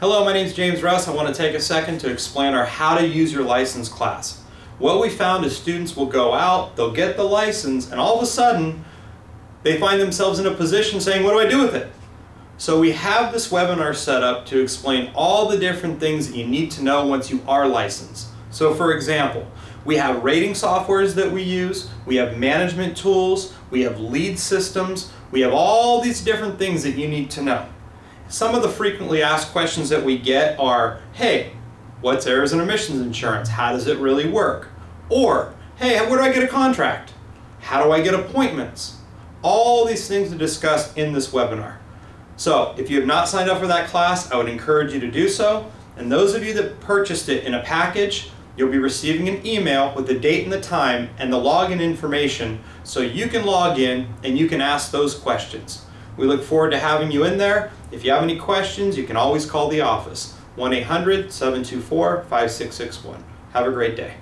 Hello, my name is James Russ. I want to take a second to explain our how to use your license class. What we found is students will go out, they'll get the license, and all of a sudden they find themselves in a position saying, what do I do with it? So we have this webinar set up to explain all the different things that you need to know once you are licensed. So for example, we have rating softwares that we use, we have management tools, we have lead systems, we have all these different things that you need to know. Some of the frequently asked questions that we get are, hey, what's errors and omissions insurance? How does it really work? Or, hey, where do I get a contract? How do I get appointments? All these things to discuss in this webinar. So if you have not signed up for that class, I would encourage you to do so. And those of you that purchased it in a package, you'll be receiving an email with the date and the time and the login information so you can log in and you can ask those questions. We look forward to having you in there. If you have any questions, you can always call the office 1 800 724 5661. Have a great day.